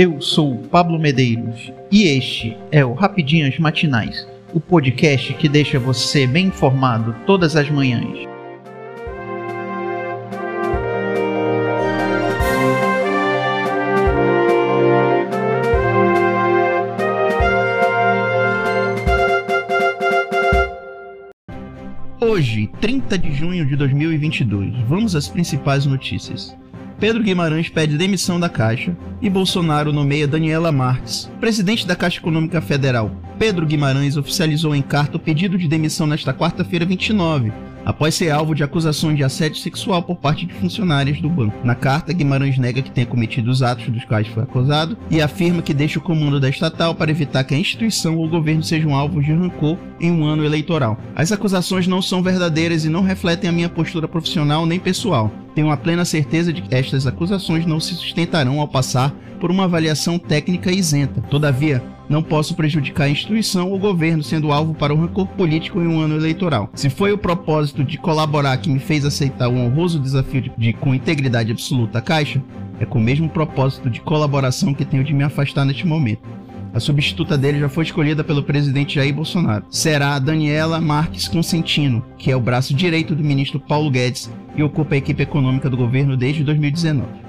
Eu sou Pablo Medeiros e este é o Rapidinhas Matinais, o podcast que deixa você bem informado todas as manhãs. Hoje, 30 de junho de 2022, vamos às principais notícias. Pedro Guimarães pede demissão da Caixa e Bolsonaro nomeia Daniela Marques, presidente da Caixa Econômica Federal. Pedro Guimarães oficializou em carta o pedido de demissão nesta quarta-feira 29, após ser alvo de acusações de assédio sexual por parte de funcionários do banco. Na carta, Guimarães nega que tenha cometido os atos dos quais foi acusado e afirma que deixa o comando da estatal para evitar que a instituição ou o governo sejam alvos de rancor em um ano eleitoral. As acusações não são verdadeiras e não refletem a minha postura profissional nem pessoal. Tenho a plena certeza de que estas acusações não se sustentarão ao passar por uma avaliação técnica isenta. Todavia, não posso prejudicar a instituição ou governo sendo alvo para um rancor político em um ano eleitoral. Se foi o propósito de colaborar que me fez aceitar o honroso desafio de, de com integridade absoluta a Caixa, é com o mesmo propósito de colaboração que tenho de me afastar neste momento. A substituta dele já foi escolhida pelo presidente Jair Bolsonaro. Será a Daniela Marques Consentino, que é o braço direito do ministro Paulo Guedes e ocupa a equipe econômica do governo desde 2019.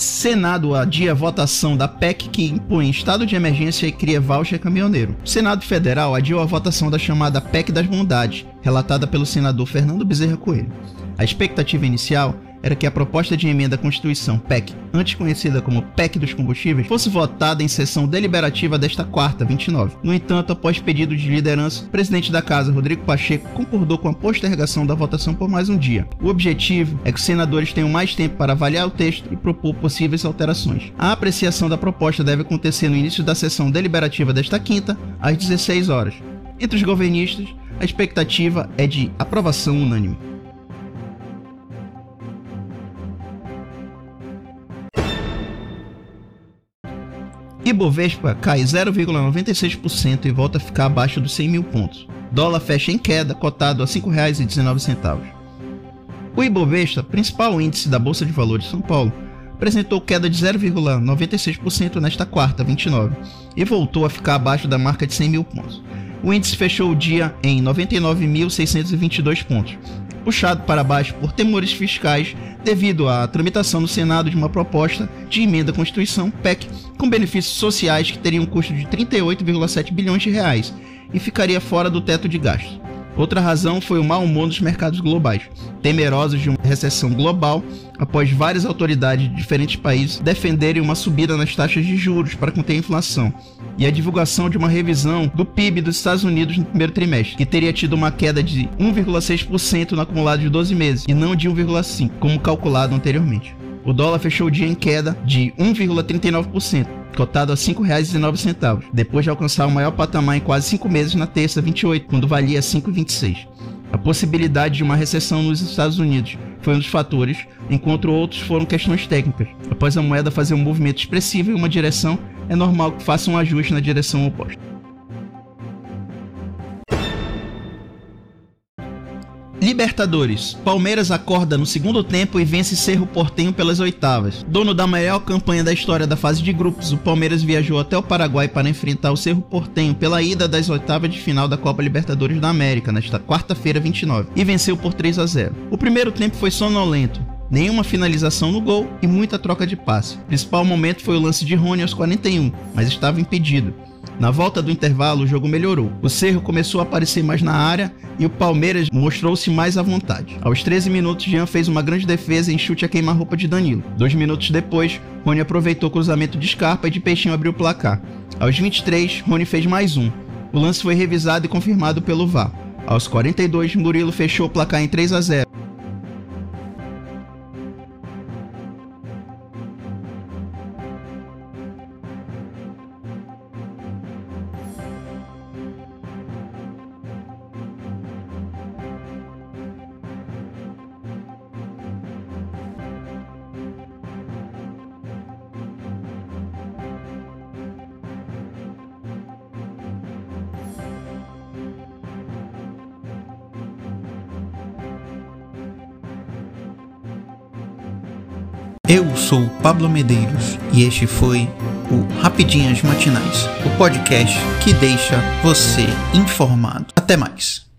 Senado adia votação da PEC que impõe estado de emergência e cria voucher caminhoneiro. Senado Federal adiou a votação da chamada PEC das Bondades, relatada pelo senador Fernando Bezerra Coelho. A expectativa inicial era que a proposta de emenda à Constituição PEC, antes conhecida como PEC dos combustíveis, fosse votada em sessão deliberativa desta quarta, 29. No entanto, após pedido de liderança, o presidente da Casa, Rodrigo Pacheco, concordou com a postergação da votação por mais um dia. O objetivo é que os senadores tenham mais tempo para avaliar o texto e propor possíveis alterações. A apreciação da proposta deve acontecer no início da sessão deliberativa desta quinta, às 16 horas. Entre os governistas, a expectativa é de aprovação unânime. Ibovespa cai 0,96% e volta a ficar abaixo dos 100 mil pontos. Dólar fecha em queda, cotado a R$ 5,19. O Ibovespa, principal índice da Bolsa de Valores de São Paulo, apresentou queda de 0,96% nesta quarta, 29, e voltou a ficar abaixo da marca de 100 mil pontos. O índice fechou o dia em 99.622 pontos, puxado para baixo por temores fiscais devido à tramitação no Senado de uma proposta de emenda à Constituição PEC com benefícios sociais que teriam um custo de 38,7 bilhões de reais e ficaria fora do teto de gastos. Outra razão foi o mau humor dos mercados globais, temerosos de uma recessão global após várias autoridades de diferentes países defenderem uma subida nas taxas de juros para conter a inflação, e a divulgação de uma revisão do PIB dos Estados Unidos no primeiro trimestre, que teria tido uma queda de 1,6% no acumulado de 12 meses, e não de 1,5%, como calculado anteriormente. O dólar fechou o dia em queda de 1,39%, cotado a R$ 5,09, depois de alcançar o maior patamar em quase 5 meses na terça 28, quando valia R$ 5,26. A possibilidade de uma recessão nos Estados Unidos foi um dos fatores, enquanto outros foram questões técnicas. Após a moeda fazer um movimento expressivo em uma direção, é normal que faça um ajuste na direção oposta. Libertadores. Palmeiras acorda no segundo tempo e vence Cerro Portenho pelas oitavas. Dono da maior campanha da história da fase de grupos, o Palmeiras viajou até o Paraguai para enfrentar o Cerro Portenho pela ida das oitavas de final da Copa Libertadores da América nesta quarta-feira 29 e venceu por 3 a 0. O primeiro tempo foi sonolento, nenhuma finalização no gol e muita troca de passe. O principal momento foi o lance de Rony aos 41, mas estava impedido. Na volta do intervalo, o jogo melhorou. O Cerro começou a aparecer mais na área e o Palmeiras mostrou-se mais à vontade. Aos 13 minutos, Jean fez uma grande defesa em chute a queimar-roupa de Danilo. Dois minutos depois, Rony aproveitou o cruzamento de Scarpa e de Peixinho abriu o placar. Aos 23, Rony fez mais um. O lance foi revisado e confirmado pelo VAR. Aos 42, Murilo fechou o placar em 3 a 0. Eu sou Pablo Medeiros e este foi o Rapidinhas Matinais, o podcast que deixa você informado. Até mais.